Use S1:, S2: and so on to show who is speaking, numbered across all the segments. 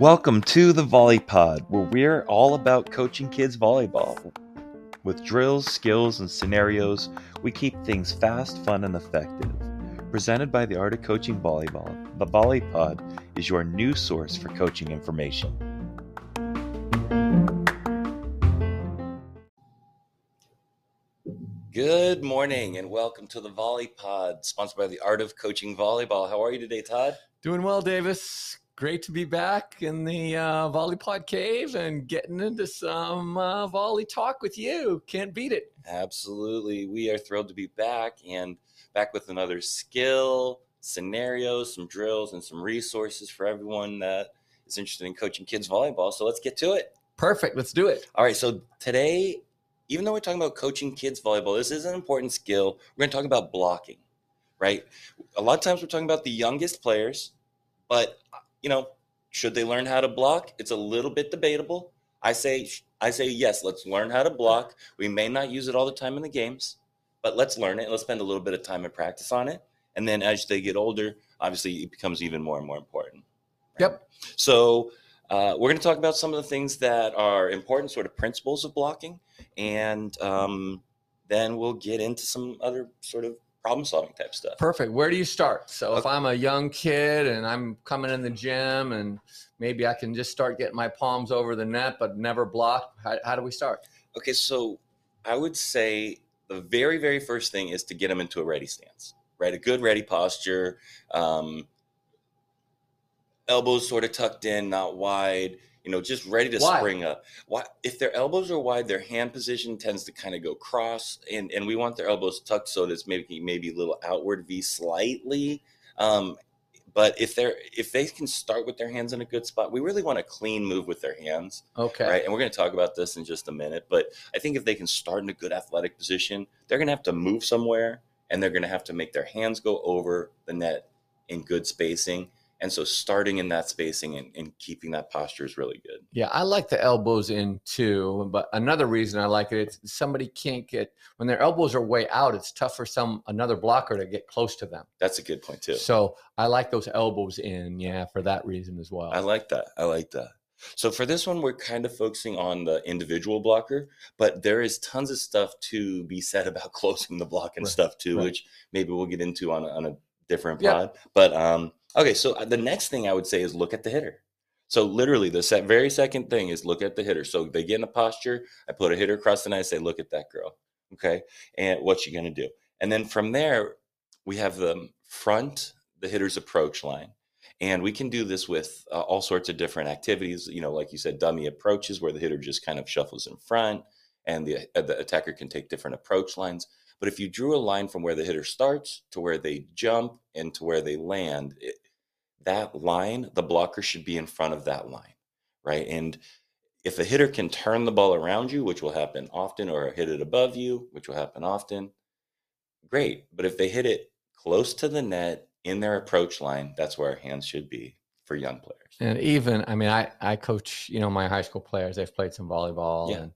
S1: Welcome to the Volley Pod, where we're all about coaching kids volleyball. With drills, skills, and scenarios, we keep things fast, fun, and effective. Presented by the Art of Coaching Volleyball, the Volley Pod is your new source for coaching information. Good morning and welcome to the Volley Pod, sponsored by the Art of Coaching Volleyball. How are you today, Tod?
S2: Doing well, Davis. Great to be back in the uh, Volley Pod Cave and getting into some uh, volley talk with you. Can't beat it.
S1: Absolutely. We are thrilled to be back and back with another skill, scenarios, some drills, and some resources for everyone that is interested in coaching kids volleyball. So let's get to it.
S2: Perfect. Let's do it.
S1: All right. So today, even though we're talking about coaching kids volleyball, this is an important skill. We're going to talk about blocking, right? A lot of times we're talking about the youngest players, but you know, should they learn how to block? It's a little bit debatable. I say I say yes, let's learn how to block. We may not use it all the time in the games, but let's learn it. Let's spend a little bit of time and practice on it. And then as they get older, obviously it becomes even more and more important.
S2: Right? Yep.
S1: So uh, we're going to talk about some of the things that are important, sort of principles of blocking, and um, then we'll get into some other sort of problem solving type stuff.
S2: Perfect. Where do you start? So if I'm a young kid and I'm coming in the gym and maybe I can just start getting my palms over the net but never block, how, how do we start?
S1: Okay, so I would say the very very first thing is to get them into a ready stance, right? A good ready posture. Um, elbows sort of tucked in, not wide. You know, just ready to
S2: Why?
S1: spring up. Why? If their elbows are wide, their hand position tends to kind of go cross, and and we want their elbows tucked so that it's maybe maybe a little outward V slightly. Um, but if they're if they can start with their hands in a good spot, we really want a clean move with their hands,
S2: Okay.
S1: right? And we're going to talk about this in just a minute. But I think if they can start in a good athletic position, they're going to have to move somewhere, and they're going to have to make their hands go over the net in good spacing. And so starting in that spacing and, and keeping that posture is really good.
S2: Yeah, I like the elbows in too. But another reason I like it, it's somebody can't get when their elbows are way out. It's tough for some another blocker to get close to them.
S1: That's a good point too.
S2: So I like those elbows in. Yeah, for that reason as well.
S1: I like that. I like that. So for this one, we're kind of focusing on the individual blocker, but there is tons of stuff to be said about closing the block and
S2: Right,
S1: stuff too,
S2: right.
S1: which maybe we'll get into on a, on a different pod. But um, okay, so the next thing I would say is look at the hitter. So literally, the se- very second thing is look at the hitter. So they get in a posture. I put a hitter across the net. I say, look at that girl. Okay, and what you gonna do? And then from there, we have the front, the hitter's approach line. And we can do this with uh, all sorts of different activities. You know, like you said, dummy approaches where the hitter just kind of shuffles in front and the, uh, the attacker can take different approach lines. But if you drew a line from where the hitter starts to where they jump and to where they land, it, that line, the blocker should be in front of that line, right? And if a hitter can turn the ball around you, which will happen often, or hit it above you, which will happen often, great. But if they hit it close to the net in their approach line, that's where our hands should be for young players.
S2: And even, I mean, I, I coach, you know, my high school players, they've played some volleyball.
S1: Yeah.
S2: And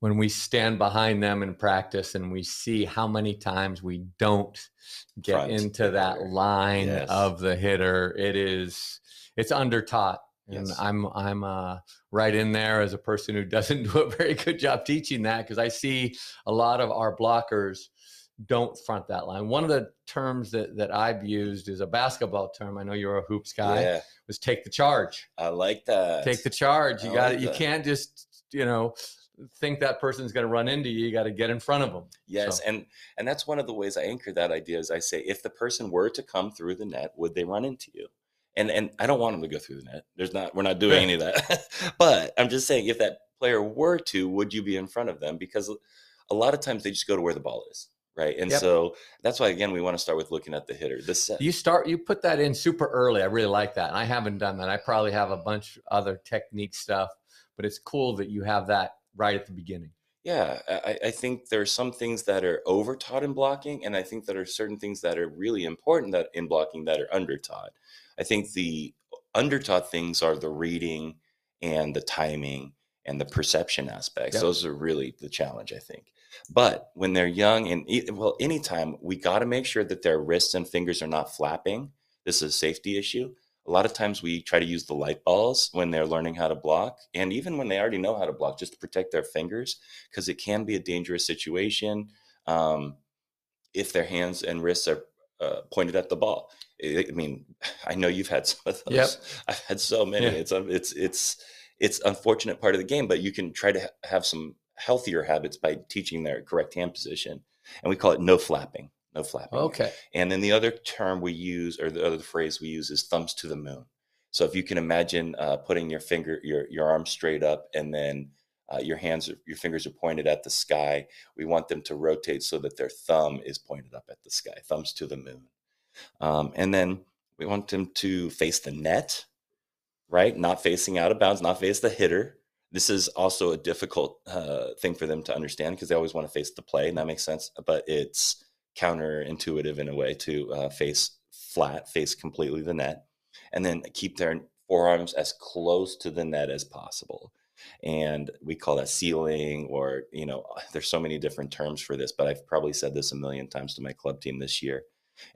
S2: when we stand behind them in practice and we see how many times we don't get
S1: Front
S2: into that line
S1: Yes.
S2: of the hitter, it is, it's under taught. And
S1: Yes.
S2: I'm, I'm uh, right in there as a person who doesn't do a very good job teaching that because I see a lot of our blockers don't front that line. One of the terms that, that I've used is a basketball term. I know you're a hoops guy.
S1: Yeah,
S2: Was take the charge
S1: I like that.
S2: take the charge. You got
S1: like
S2: it. You can't just you know think that person's going to run into you. You got to get in front of them.
S1: Yes,
S2: So-
S1: and and that's one of the ways I anchor that idea. Is I say, if the person were to come through the net, would they run into you? And and I don't want them to go through the net. There's not. We're not doing any of that. but I'm just saying, if that player were to, would you be in front of them? Because a lot of times they just go to where the ball is, right? And
S2: Yep.
S1: so that's why again we want to start with looking at the hitter. The set.
S2: You start. You put that in super early. I really like that. And I haven't done that. I probably have a bunch other technique stuff, but it's cool that you have that right at the beginning.
S1: Yeah, I, I think there are some things that are over taught in blocking, and I think there are certain things that are really important that in blocking that are under taught. I think the under taught things are the reading and the timing and the perception aspects.
S2: Yep.
S1: Those are really the challenge, I think. But when they're young and well, anytime we got to make sure that their wrists and fingers are not flapping. This is a safety issue. A lot of times we try to use the light balls when they're learning how to block, and even when they already know how to block, just to protect their fingers, because it can be a dangerous situation um, if their hands and wrists are uh, pointed at the ball. I I mean, I know you've had some of those.
S2: Yep.
S1: I've had so many.
S2: Yeah.
S1: It's um, it's it's it's unfortunate part of the game, but you can try to ha- have some healthier habits by teaching their correct hand position, and we call it no flapping. No flapping.
S2: Okay.
S1: And then the other term we use, or the other phrase we use, is thumbs to the moon. So if you can imagine uh, putting your finger, your your arm straight up, and then uh, your hands, your fingers are pointed at the sky. We want them to rotate so that their thumb is pointed up at the sky. Thumbs to the moon. Um, and then we want them to face the net, right? Not facing out of bounds, not face the hitter. This is also a difficult uh, thing for them to understand because they always want to face the play, and that makes sense. But it's counterintuitive in a way to uh, face flat, face completely the net, and then keep their forearms as close to the net as possible. And we call that sealing, or, you know, there's so many different terms for this, but I've probably said this a million times to my club team this year.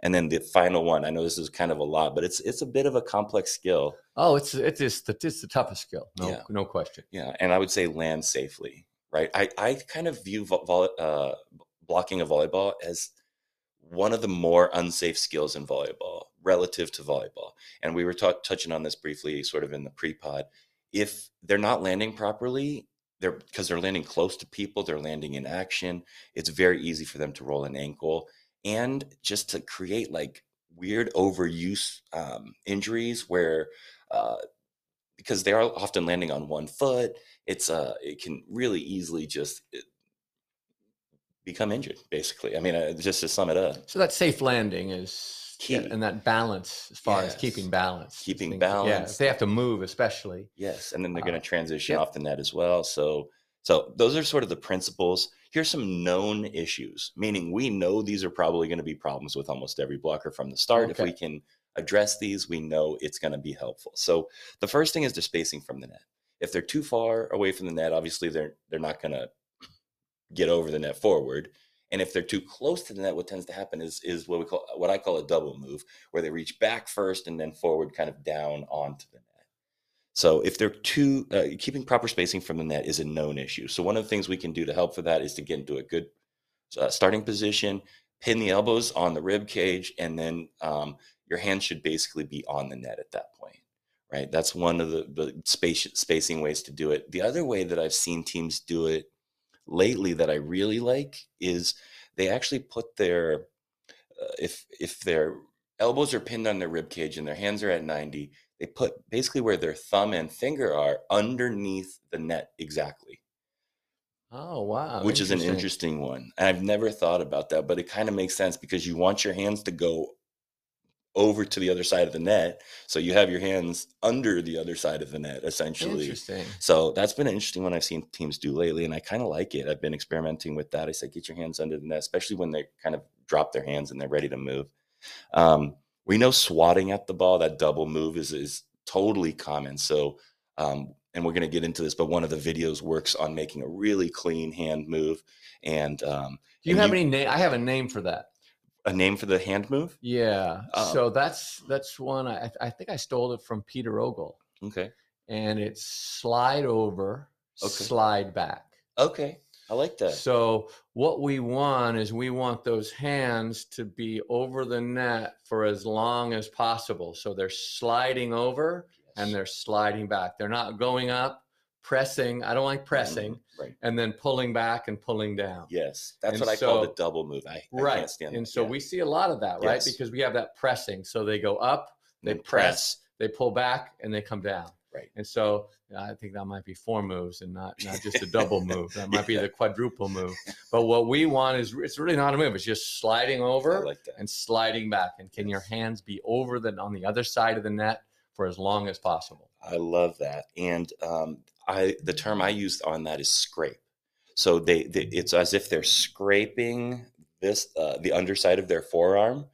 S1: And then the final one, I know this is kind of a lot, but it's it's a bit of a complex skill.
S2: Oh, it's it's it's the, it's the toughest skill. No,
S1: Yeah.
S2: no question.
S1: Yeah, and I would say land safely, right? I, I kind of view vo- volley, uh, blocking a volleyball as one of the more unsafe skills in volleyball relative to volleyball. And we were talk, touching on this briefly, sort of in the pre-pod. If they're not landing properly, they're because they're landing close to people, they're landing in action. It's very easy for them to roll an ankle and just to create like weird overuse um, injuries where. Uh, because they are often landing on one foot it's uh it can really easily just become injured basically i mean uh, just to sum it up
S2: So that safe landing is
S1: Key.
S2: and that balance as far as keeping balance.
S1: Keeping
S2: things- Yeah,
S1: balance.
S2: if they have to move, especially.
S1: yes and then they're going
S2: Uh,
S1: to transition
S2: yep.
S1: off the net as well so so those are sort of the principles here's some known issues meaning we know these are probably going to be problems with almost every blocker from the start if we can address these we know it's going to be helpful so the first thing is the spacing from the net if they're too far away from the net obviously they're they're not going to get over the net forward and if they're too close to the net what tends to happen is is what we call what i call a double move where they reach back first and then forward kind of down onto the net. So if they're too uh, keeping proper spacing from the net is a known issue. So one of the things we can do to help for that is to get into a good uh, starting position pin the elbows on the rib cage and then um, your hands should basically be on the net at that point right? That's one of the, the space, spacing ways to do it. The other way that i've seen teams do it lately that i really like is they actually put their uh, if if their elbows are pinned on their rib cage and their hands are at 90 they put basically where their thumb and finger are underneath the net exactly
S2: Oh wow!
S1: which is an interesting one. And I've never thought about that, but it kind of makes sense because you want your hands to go over to the other side of the net. So you have your hands under the other side of the net, essentially.
S2: Interesting.
S1: So that's been an interesting one I've seen teams do lately, and I kind of like it. I've been experimenting with that. I said, get your hands under the net, especially when they kind of drop their hands and they're ready to move. Um, we know swatting at the ball, that double move is is totally common. So, um, and we're going to get into this, but one of the videos works on making a really clean hand move. And um,
S2: Do you
S1: and
S2: have
S1: you-
S2: any name? I have a name for that.
S1: A name for the hand move.
S2: Yeah.
S1: Um,
S2: so that's that's one. I I think I stole it from Peter Ogle,
S1: Okay.
S2: and it's slide over,
S1: Okay.
S2: slide back.
S1: Okay. I like that.
S2: So what we want is we want those hands to be over the net for as long as possible. So they're sliding over and they're sliding back. They're not going up, pressing. I don't like pressing,
S1: Mhm. Right.
S2: and then pulling back and pulling down.
S1: Yes. That's
S2: And
S1: what I call the double move. I, I
S2: right.
S1: can't stand
S2: and
S1: that.
S2: so
S1: Yeah.
S2: we see a lot of that, right?
S1: Yes.
S2: Because we have that pressing. So they go up, they
S1: And
S2: press, they pull back, and they come down.
S1: Right.
S2: And so I think that might be four moves and not not just a double move. That might be the quadruple move. But what we want is it's really not a move. It's just sliding over
S1: like
S2: and sliding back. And can your hands be over the on the other side of the net for as long as possible?
S1: I love that. And um, I the term I used on that is scrape. So they, they it's as if they're scraping this uh, the underside of their forearm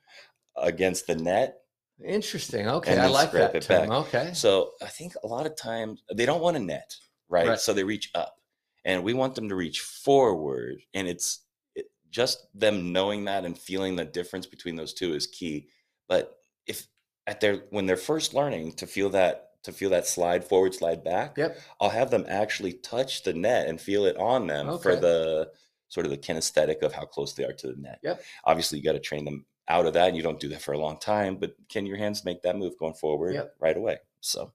S1: against the net.
S2: Interesting. Okay, I like that term.
S1: back.
S2: Okay.
S1: So I think a lot of times they don't want a net, right?
S2: Right.
S1: So they reach up, and we want them to reach forward, and it's it, just them knowing that and feeling the difference between those two is key. But if at their when they're first learning to feel that to feel that slide forward, slide back,
S2: Yep.
S1: I'll have them actually touch the net and feel it on them for the sort of the kinesthetic of how close they are to the net.
S2: Yep.
S1: Obviously, you got to train them out of that, and you don't do that for a long time. But can your hands make that move going forward
S2: Yep.
S1: right away? So,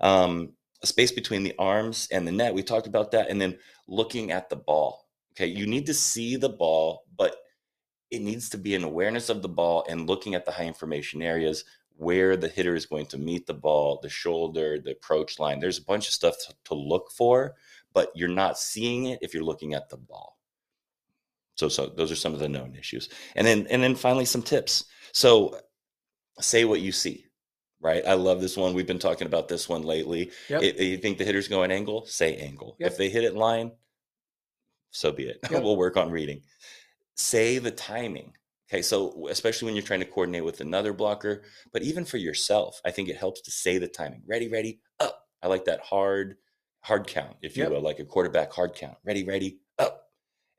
S1: um, a space between the arms and the net, we talked about that, and then looking at the ball. Okay, you need to see the ball, but it needs to be an awareness of the ball and looking at the high information areas where the hitter is going to meet the ball, the shoulder, the approach line. There's a bunch of stuff to, to look for, but you're not seeing it if you're looking at the ball. So, so those are some of the known issues, and then and then finally some tips. So, say what you see. Right, I love this one. We've been talking about this one lately.
S2: Yep.
S1: If you think the hitter's going angle, say angle.
S2: Yep.
S1: If they hit it line, so be it.
S2: Yep.
S1: we'll work on reading. Say the timing. Okay, so especially when you're trying to coordinate with another blocker, but even for yourself, I think it helps to say the timing. Ready, ready, up. I like that hard, hard count, if you
S2: Yep.
S1: will, like a quarterback hard count. Ready, ready, up.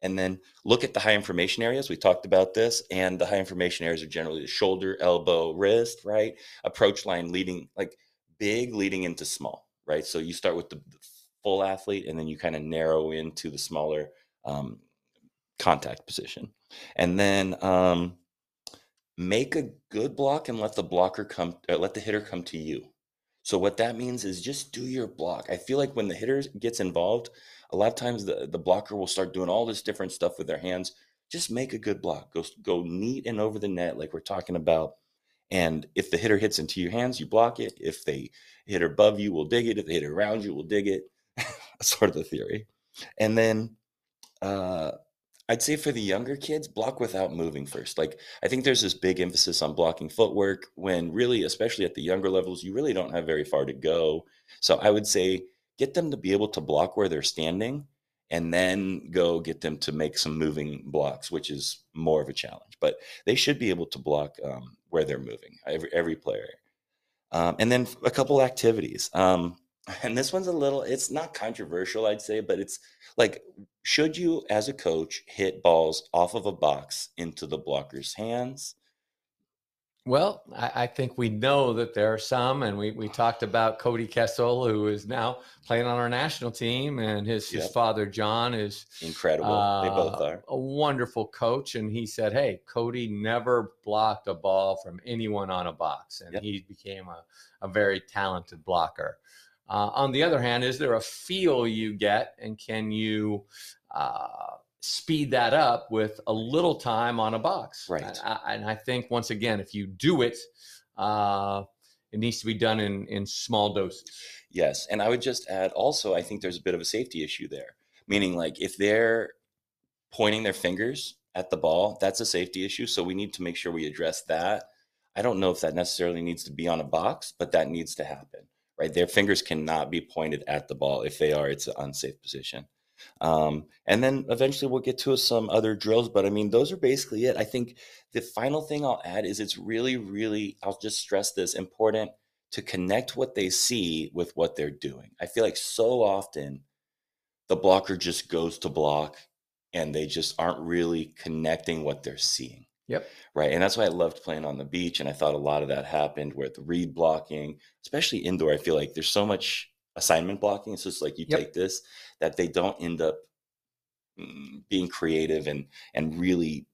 S1: And then look at the high information areas. We talked about this, and the high information areas are generally the shoulder, elbow, wrist, right? Approach line leading, like big leading into small, right? So you start with the the full athlete, and then you kind of narrow into the smaller um, contact position. And then um, make a good block and let the blocker come, uh, let the hitter come to you. So what that means is just do your block. I feel like when the hitter gets involved, a lot of times the, the blocker will start doing all this different stuff with their hands. Just make a good block. Go go neat and over the net, like we're talking about. And if the hitter hits into your hands, you block it. If they hit above you, we'll dig it. If they hit around you, we'll dig it. That's sort of the theory. And then uh, I'd say for the younger kids, block without moving first. Like I think there's this big emphasis on blocking footwork when really, especially at the younger levels, you really don't have very far to go. So I would say get them to be able to block where they're standing and then go get them to make some moving blocks, which is more of a challenge. But they should be able to block um, where they're moving, every, every player. Um, and then a couple activities. Um, and this one's a little, it's not controversial, I'd say, but it's like, should you, as a coach, hit balls off of a box into the blocker's hands?
S2: Well, I, I think we know that there are some, and we, we talked about Cody Kessel, who is now playing on our national team, and his, his father, John, is
S1: Incredible. they both
S2: uh,
S1: are.
S2: a wonderful coach. And he said, Hey, Cody never blocked a ball from anyone on a box, and
S1: Yep.
S2: he became a, a very talented blocker. Uh, on the other hand, is there a feel you get, and can you uh, speed that up with a little time on a box?
S1: Right.
S2: And I, and I think once again, if you do it, uh, it needs to be done in in small doses.
S1: Yes. And I would just add also, I think there's a bit of a safety issue there. Meaning, like, if they're pointing their fingers at the ball, that's a safety issue. So we need to make sure we address that. I don't know if that necessarily needs to be on a box, but that needs to happen, right? Their fingers cannot be pointed at the ball. If they are, it's an unsafe position. Um, and then eventually we'll get to some other drills, but I mean, those are basically it. I think the final thing I'll add is it's really, really, I'll just stress this important to connect what they see with what they're doing. I feel like so often the blocker just goes to block and they just aren't really connecting what they're seeing.
S2: Yep.
S1: Right. And that's why I loved playing on the beach. And I thought a lot of that happened with read blocking, especially indoor. I feel like there's so much assignment blocking. It's just like you
S2: Yep.
S1: take this that they don't end up mm, being creative and and really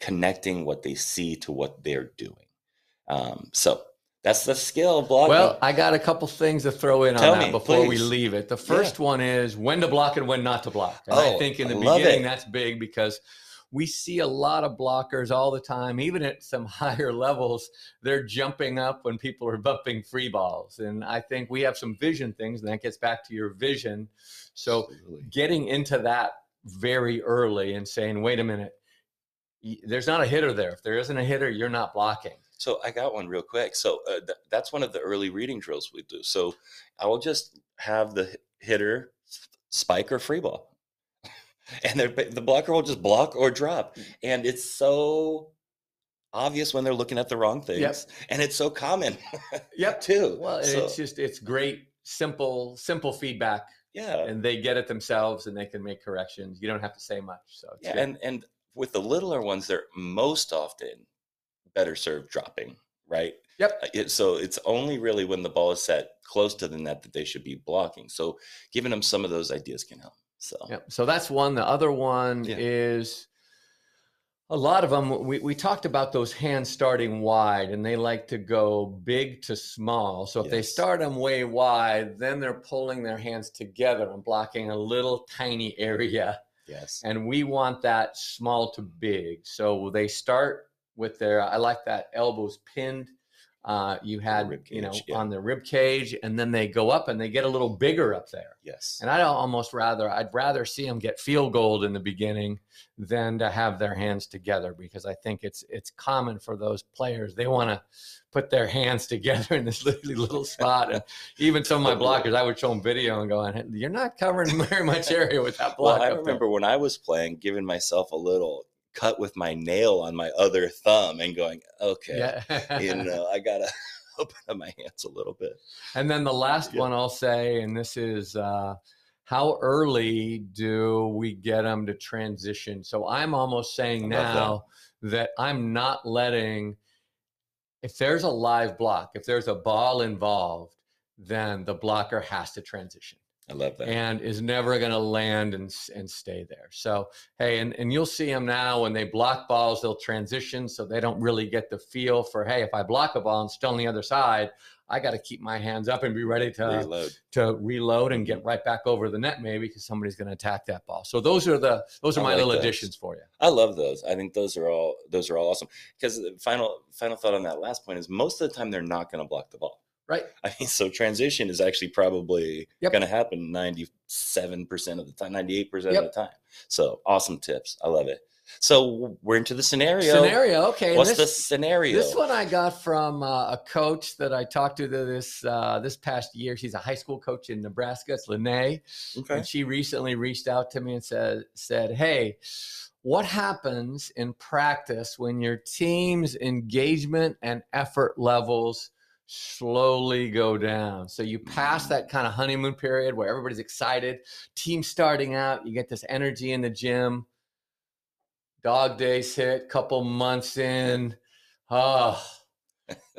S1: connecting what they see to what they're doing. Um, so that's the skill of blocking.
S2: Well, I got a couple things to throw in
S1: Tell
S2: on that
S1: me,
S2: before we leave it. The first one is when to block and when not to block. And
S1: Oh,
S2: I think in the beginning that's big because we see a lot of blockers all the time, even at some higher levels. They're jumping up when people are bumping free balls. And I think we have some vision things, and that gets back to your vision. So
S1: Absolutely.
S2: getting into that very early and saying, wait a minute, there's not a hitter there. If there isn't a hitter, you're not blocking.
S1: So I got one real quick. So uh, th- that's one of the early reading drills we do. So I will just have the hitter spike or free ball, and the blocker will just block or drop, and it's so obvious when they're looking at the wrong things, and it's so common
S2: Yep.
S1: too.
S2: Well,
S1: So-
S2: it's just it's great, simple, simple feedback
S1: Yeah.
S2: and they get it themselves and they can make corrections. You don't have to say much. So it's
S1: Yeah,
S2: good.
S1: and and with the littler ones, they're most often better served dropping, right?
S2: Yep.
S1: Uh, It, so it's only really when the ball is set close to the net that they should be blocking. So giving them some of those ideas can help. So
S2: Yep. So that's one. The other one
S1: Yeah.
S2: is a lot of them. We, we talked about those hands starting wide and they like to go big to small. So if they start them way wide, then they're pulling their hands together and blocking a little tiny area.
S1: yes,
S2: And we want that small to big. So they start with their, I like that elbows pinned. Uh, you had,
S1: rib
S2: you know,
S1: yeah.
S2: on the rib cage, and then they go up and they get a little bigger up there.
S1: yes,
S2: And I'd almost rather, I'd rather see them get field goal in the beginning than to have their hands together because I think it's it's common for those players. They want to put their hands together in this little, little spot. And even some of my blockers, I would show them video and go, "You're not covering very much area with that block."
S1: Well, I
S2: up there."
S1: remember when I was playing, giving myself a little cut with my nail on my other thumb and going, okay,
S2: Yeah.
S1: you know, I gotta open up my hands a little bit.
S2: And then the last
S1: Yeah.
S2: one I'll say, and this is uh, how early do we get them to transition? So I'm almost saying
S1: love that.
S2: now that. I'm not letting, if there's a live block, if there's a ball involved, then the blocker has to transition
S1: I love that.
S2: and is never going to land and, and stay there. So, hey, and, and you'll see them now when they block balls, they'll transition. So they don't really get the feel for, hey, if I block a ball and still on the other side, I got to keep my hands up and be ready to,
S1: Reload.
S2: to reload and get right back over the net, maybe because somebody's going to attack that ball. So those are the, those are
S1: I
S2: my
S1: like
S2: little
S1: those.
S2: additions for you.
S1: I love those. I think those are all those are all awesome. Because final final thought on that last point is most of the time they're not going to block the ball.
S2: Right.
S1: I mean, so transition is actually probably
S2: Yep.
S1: going to happen ninety seven percent of the time, ninety eight percent
S2: Yep.
S1: of the time. So awesome tips. I love it. So we're into the scenario.
S2: Scenario. Okay.
S1: What's
S2: this-
S1: the scenario?
S2: This one I got from uh, a coach that I talked to this uh, this past year. She's a high school coach in Nebraska. It's Lene,
S1: okay.
S2: and she recently reached out to me and said said, "Hey, what happens in practice when your team's engagement and effort levels slowly go down? So you pass
S1: Mm.
S2: that kind of honeymoon period where everybody's excited, team starting out, you get this energy in the gym." Dog days hit, couple months in. Oh,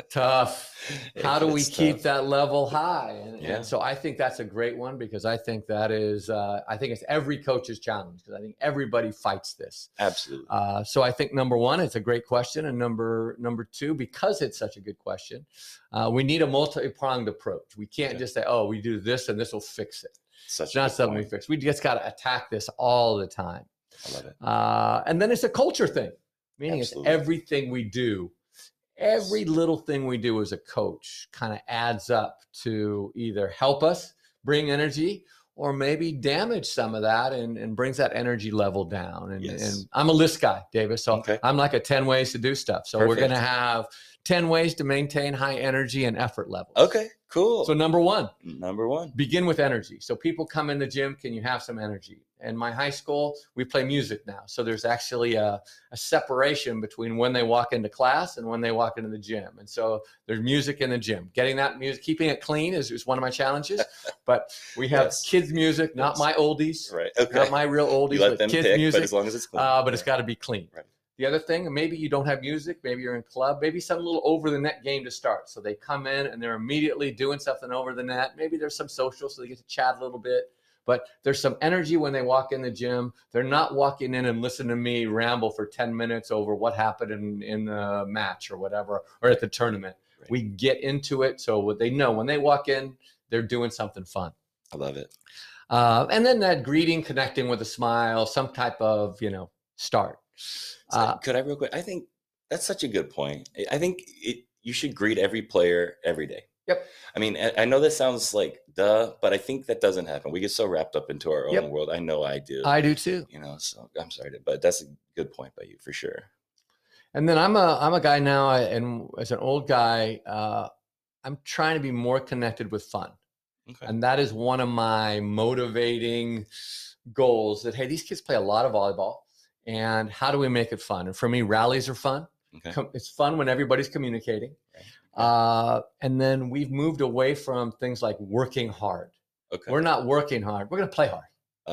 S2: tough. How do we
S1: It's
S2: keep
S1: tough.
S2: that level high? And, and so I think that's a great one because I think that is, uh, I think it's every coach's challenge because I think everybody fights this.
S1: Absolutely.
S2: Uh, so I think number one, it's a great question, and number number two, because it's such a good question, uh, we need a multi-pronged approach. We can't
S1: Yeah.
S2: just say, "Oh, we do this and this will fix it."
S1: Such
S2: It's not something we fix. We just got to attack this all the time.
S1: I love it.
S2: Uh, and then it's a culture thing, meaning
S1: Absolutely.
S2: it's everything we do. Every little thing we do as a coach kind of adds up to either help us bring energy or maybe damage some of that and, and brings that energy level down. And,
S1: Yes.
S2: and I'm a list guy, Davis. So
S1: Okay.
S2: I'm like a 10 ways to do stuff. So we're going to have 10 ways to maintain high energy and effort level.
S1: Okay. Cool.
S2: So, number one,
S1: Number one.
S2: begin with energy. So people come in the gym, can you have some energy? In my high school, we play music now. So there's actually a, a separation between when they walk into class and when they walk into the gym. And so there's music in the gym. Getting that music, keeping it clean is, is one of my challenges. But we have
S1: Yes.
S2: kids' music, not
S1: Yes.
S2: my oldies,
S1: Right. Okay.
S2: not my real oldies,
S1: you let
S2: but
S1: them
S2: kids'
S1: pick,
S2: music.
S1: but as long as it's clean.
S2: Uh, but it's got to be clean.
S1: Right.
S2: The other thing, maybe you don't have music, maybe you're in club, maybe some little over the net game to start. So they come in and they're immediately doing something over the net. Maybe there's some social, so they get to chat a little bit. But there's some energy when they walk in the gym. They're not walking in and listen to me ramble for 10 minutes over what happened in, in the match or whatever, or at the tournament.
S1: Right.
S2: We get into it. So what they know when they walk in, they're doing something fun.
S1: I love it.
S2: Uh, and then that greeting, connecting with a smile, some type of, you know, start.
S1: So
S2: Uh,
S1: could I real quick? I think that's such a good point. I- think it, you should greet every player every day.
S2: Yep.
S1: I mean, I know this sounds like duh, but I think that doesn't happen. We get so wrapped up into our own
S2: Yep.
S1: world. I know I do.
S2: I do too.
S1: you know, so I'm sorry, to, but that's a good point by you for sure.
S2: And then I'm a I'm a guy now, and as an old guy, uh, I'm trying to be more connected with fun,
S1: Okay.
S2: and that is one of my motivating goals. That hey, these kids play a lot of volleyball, and how do we make it fun? And for me, rallies are fun.
S1: Okay.
S2: It's fun when everybody's communicating.
S1: Right.
S2: Uh, and then we've moved away from things like working hard.
S1: Okay.
S2: We're not working hard. We're going to play hard.
S1: Uh,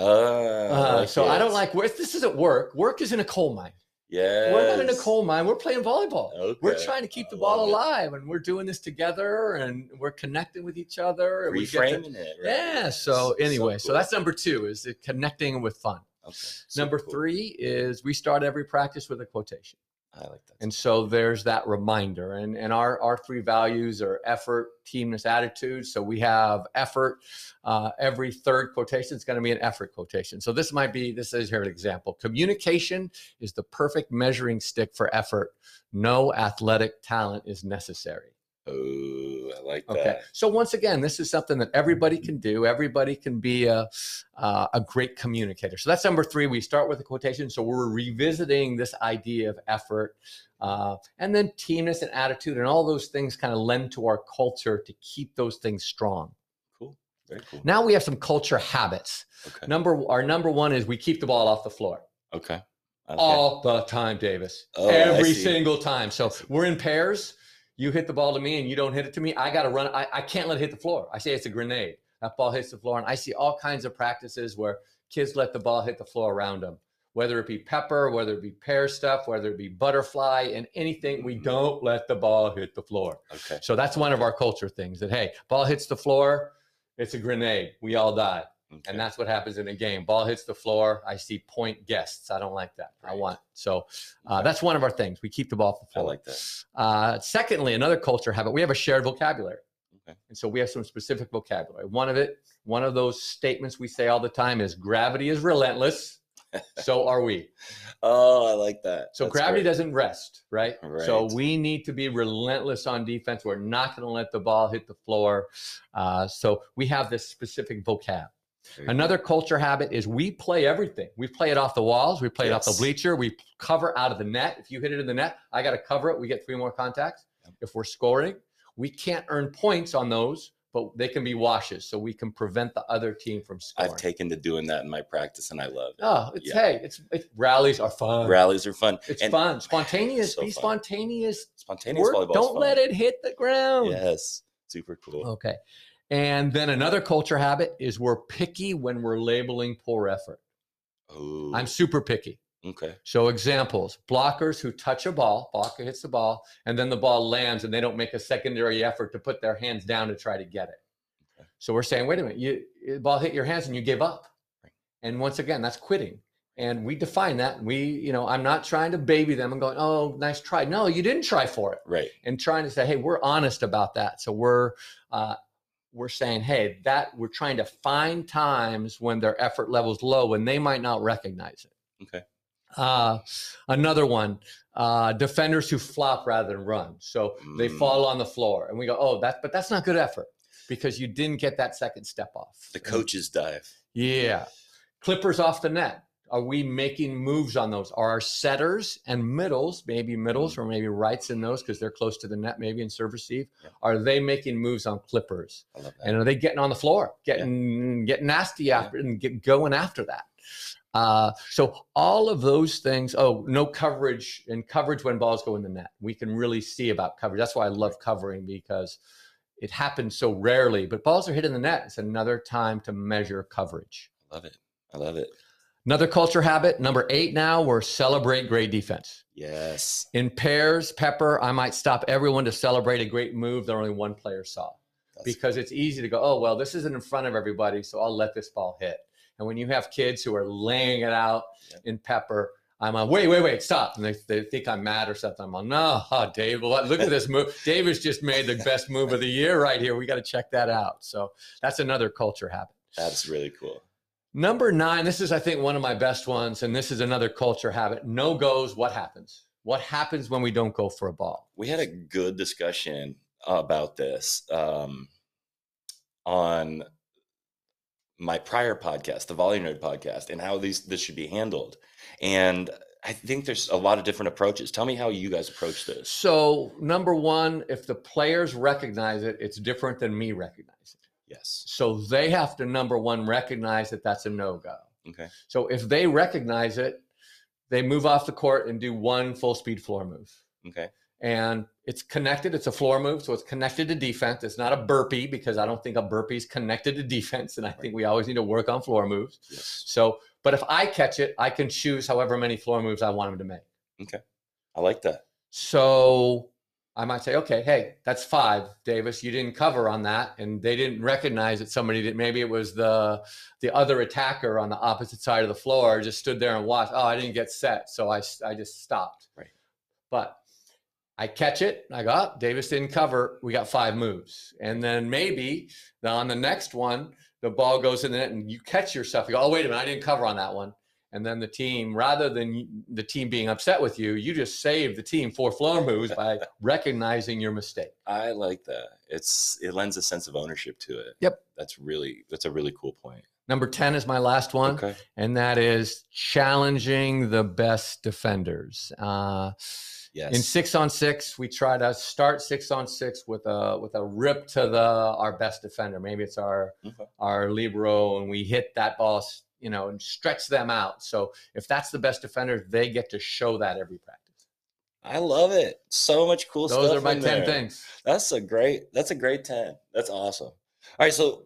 S2: Uh, so I don't like work. This isn't work. Work is in a coal mine.
S1: Yeah.
S2: We're not in a coal mine. We're playing volleyball.
S1: Okay.
S2: We're trying to keep
S1: I
S2: the ball
S1: love it.
S2: alive, and we're doing this together, and we're connecting with each other. we to-
S1: Reframing it. right?
S2: yeah. So anyway, so,
S1: cool.
S2: that's number two is connecting with fun.
S1: Okay, so
S2: number
S1: cool.
S2: three is we start every practice with a quotation.
S1: I like that.
S2: And so there's that reminder. And, and our, our three values are effort, teamness, attitude. So we have effort. Uh, every third quotation is going to be an effort quotation. So this might be this is here an example. Communication is the perfect measuring stick for effort. No athletic talent is necessary.
S1: Oh, I like
S2: Okay.
S1: that.
S2: So once again, this is something that everybody can do. Everybody can be a uh, a great communicator. So that's number three. We start with a quotation. So we're revisiting this idea of effort, uh, and then teamness and attitude, and all those things kind of lend to our culture to keep those things strong.
S1: Cool. Very cool.
S2: Now we have some culture habits.
S1: Okay.
S2: Number our number one is we keep the ball off the floor
S1: Okay. Okay.
S2: all the time, Davis.
S1: Oh,
S2: Every single time. So we're in pairs. You hit the ball to me and you don't hit it to me. I got to run. I, I can't let it hit the floor. I say it's a grenade. That ball hits the floor. And I see all kinds of practices where kids let the ball hit the floor around them, whether it be pepper, whether it be pair stuff, whether it be butterfly, and anything. We
S1: Mhm.
S2: don't let the ball hit the floor.
S1: Okay.
S2: So that's one of our culture things that, hey, ball hits the floor, it's a grenade. We all die.
S1: Okay.
S2: And that's what happens in a game. Ball hits the floor. I see point guests. I don't like that. I want so uh,
S1: Okay.
S2: that's one of our things. We keep the ball off the
S1: I
S2: floor.
S1: like that.
S2: Uh, secondly, another culture habit. We have a shared vocabulary,
S1: Okay.
S2: and so we have some specific vocabulary. One of it, one of those statements we say all the time is "Gravity is relentless." so are we.
S1: Oh, I like that.
S2: So
S1: That's
S2: gravity
S1: great.
S2: doesn't rest, right?
S1: right?
S2: So we need to be relentless on defense. We're not going to let the ball hit the floor. Uh, so we have this specific vocab. Another culture habit is we play everything. We play it off the walls. We play it off the bleacher. We cover out of the net. If you hit it in the net, I got to cover it. We get three more contacts.
S1: Yep.
S2: If we're scoring, we can't earn points on those, but they can be washes. So we can prevent the other team from scoring.
S1: I've taken to doing that in my practice, and I love it.
S2: oh, it's
S1: Yeah.
S2: hey, it's, it's rallies are fun.
S1: Rallies are fun.
S2: It's
S1: and
S2: fun. Spontaneous.
S1: So
S2: be
S1: fun.
S2: spontaneous.
S1: Spontaneous
S2: don't let it hit the ground.
S1: Yes. Super cool.
S2: Okay. And then another culture habit is we're picky when we're labeling poor effort.
S1: Oh.
S2: I'm super picky.
S1: okay.
S2: So examples: blockers who touch a ball, blocker hits the ball, and then the ball lands, and they don't make a secondary effort to put their hands down to try to get it.
S1: Okay.
S2: So we're saying, wait a minute, you the ball hit your hands and you give up.
S1: Right.
S2: And once again, that's quitting. And we define that. We, you know, I'm not trying to baby them and going, oh, nice try. No, you didn't try for it.
S1: Right.
S2: And trying to say, hey, we're honest about that. So we're uh, we're saying, hey, that we're trying to find times when their effort level's low and they might not recognize it.
S1: Okay.
S2: Uh, another one, uh, defenders who flop rather than run. So they
S1: Mm.
S2: fall on the floor, and we go, "Oh, that," but that's not good effort because you didn't get that second step off.
S1: The coaches dive.
S2: yeah, clippers off the net. Are we making moves on those? Are our setters and middles, maybe middles or maybe rights in those because they're close to the net, maybe in serve receive?
S1: Yeah.
S2: Are they making moves on clippers?
S1: I love that.
S2: And are they getting on the floor, getting getting nasty after and get going after that? Uh, so all of those things. Oh, no coverage and coverage when balls go in the net. We can really see about coverage. That's why I love covering because it happens so rarely. But balls are hit in the net. It's another time to measure coverage.
S1: I love it. I love it.
S2: Another culture habit, number eight now, we're celebrate great defense.
S1: Yes.
S2: In pairs, Pepper, I might stop everyone to celebrate a great move that only one player saw
S1: That's
S2: because it's easy to go, oh, well, this isn't in front of everybody, so I'll let this ball hit. And when you have kids who are laying it out
S1: Yep.
S2: in Pepper, I'm like, wait, wait, wait, stop. And they, they think I'm mad or something. I'm like, no, oh, Dave, look at this move. Dave has just made the best move of the year right here. We got to check that out. So that's another culture habit.
S1: that's really cool.
S2: Number nine, this is, I think, one of my best ones, and this is another culture habit. No goes, what happens? What happens when we don't go for a ball?
S1: We had a good discussion about this um, on my prior podcast, the Volley Nerd podcast, and how these this should be handled. And I think there's a lot of different approaches. Tell me how you guys approach this.
S2: So, number one, if the players recognize it, it's different than me recognizing it.
S1: Yes.
S2: So, they have to, number one, recognize that that's a no go.
S1: Okay.
S2: So, if they recognize it, they move off the court and do one full speed floor move.
S1: Okay.
S2: and it's connected. It's a floor move, so it's connected to defense. It's not a burpee because I don't think a burpee is connected to defense, and I think we always need to work on floor moves.
S1: Yes.
S2: So, but if I catch it, I can choose however many floor moves I want him to make.
S1: Okay, I like that.
S2: So I might say, okay, hey, that's five, Davis. You didn't cover on that, and they didn't recognize that somebody did. Maybe it was the the other attacker on the opposite side of the floor just stood there and watched. Oh, I didn't get set, so I I just stopped.
S1: Right.
S2: But I catch it. I go, oh, Davis didn't cover. We got five moves, and then maybe on the next one, the ball goes in the net, and you catch yourself. You go, oh, wait a minute, I didn't cover on that one and then the team rather than the team being upset with you you just save the team four floor moves by recognizing your mistake
S1: I like that. It's it lends a sense of ownership to it.
S2: Yep.
S1: That's really that's a really cool point.
S2: number 10 is my last one
S1: Okay.
S2: and that is challenging the best defenders uh,
S1: Yes.
S2: in six on six we try to start six on six with a with a rip to the our best defender maybe it's our
S1: Okay.
S2: our libero and we hit that ball you know and stretch them out so if that's the best defender they get to show that every practice
S1: I love it. So much cool stuff.
S2: those are my
S1: in
S2: 10
S1: there.
S2: things
S1: That's a great. That's a great ten. That's awesome. All right, so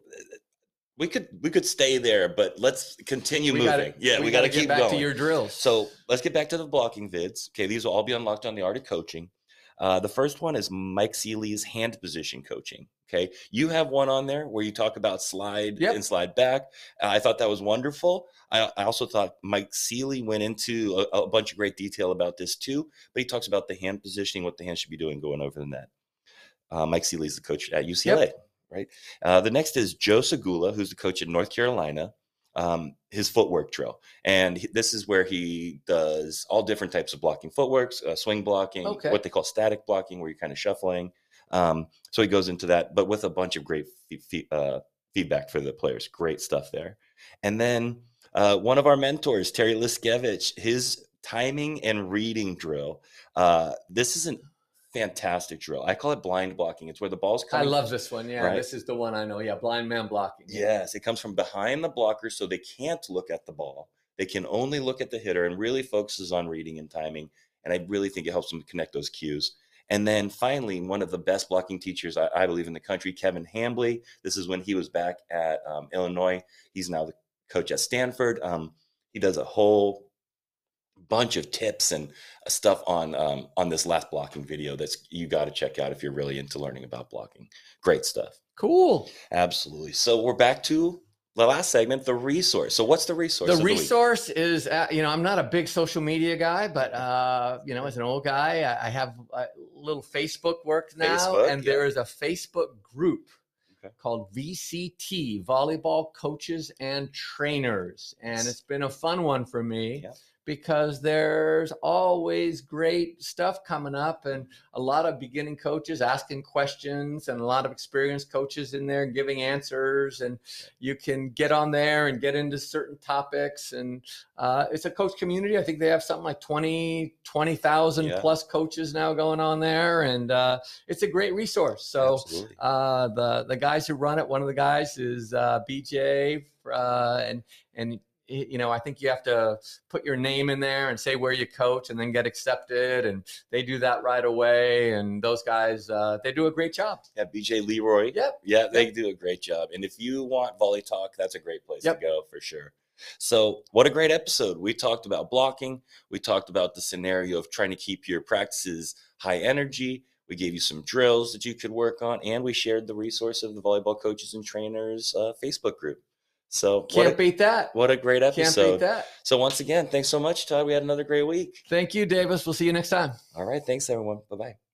S1: we could we could stay there, but let's continue
S2: we
S1: moving.
S2: gotta,
S1: yeah, we, got to keep
S2: back
S1: going.
S2: to your drills
S1: So let's get back to the blocking vids. Okay, these will all be unlocked on the art of coaching. Uh, the first one is Mike Sealy's hand position coaching. Okay, you have one on there where you talk about slide
S2: Yep.
S1: and slide back. Uh, I thought that was wonderful. I, I also thought Mike Seeley went into a, a bunch of great detail about this too, but he talks about the hand positioning, what the hand should be doing going over the net. Uh, Mike is the coach at UCLA, right? Uh, the next is Joe Sagula, who's the coach at North Carolina. Um, his footwork drill, and he- this is where he does all different types of blocking footworks, uh, swing blocking,
S2: Okay.
S1: what they call static blocking, where you're kind of shuffling. Um, so he goes into that, but with a bunch of great uh, feedback for the players. Great stuff there. And then uh, one of our mentors, Terry Liskevych, his timing and reading drill. Uh, this is a fantastic drill. I call it blind blocking. It's where the ball's coming.
S2: i love this one yeah
S1: Right.
S2: this is the one i know yeah blind man blocking
S1: Yes, it comes from behind the blocker, so they can't look at the ball. They can only look at the hitter and really focuses on reading and timing. And I really think it helps them connect those cues. And then finally, one of the best blocking teachers, I, I believe, in the country, Kevin Hambly. This is when he was back at um, Illinois. He's now the coach at Stanford. Um, he does a whole bunch of tips and uh, stuff on um, on this last blocking video that's you got to check out if you're really into learning about blocking. Great stuff.
S2: cool
S1: Absolutely. So we're back to the last segment, the resource. So what's the resource?
S2: the resource is uh, you know i'm not a big social media guy but uh you know as an old guy i, I have a little facebook work now
S1: Facebook,
S2: and
S1: yeah.
S2: there is a facebook group
S1: Okay.
S2: called vct volleyball coaches and trainers and it's been a fun one for me
S1: Yeah.
S2: Because there's always great stuff coming up and a lot of beginning coaches asking questions and a lot of experienced coaches in there giving answers and you can get on there and get into certain topics and uh, it's a coach community. I think they have something like 20 20000
S1: Yeah.
S2: plus coaches now going on there and uh, it's a great resource. So uh, the the guys who run it one of the guys is uh, bj uh, and and you know i think you have to put your name in there and say where you coach and then get accepted and they do that right away and those guys uh, they do a great job
S1: Yeah, BJ Leroy.
S2: Yep.
S1: Yeah, they do a great job. And if you want volley talk, that's a great place
S2: Yep.
S1: to go for sure. So, what a great episode. We talked about blocking. We talked about the scenario of trying to keep your practices high energy. We gave you some drills that you could work on, and we shared the resource of the volleyball coaches and trainers uh, Facebook group. So,
S2: can't
S1: a,
S2: beat that
S1: what a great episode.
S2: can't beat that
S1: So, once again, thanks so much, Tod. We had another great week.
S2: thank you davis we'll see you next time
S1: All right. Thanks, everyone. Bye bye.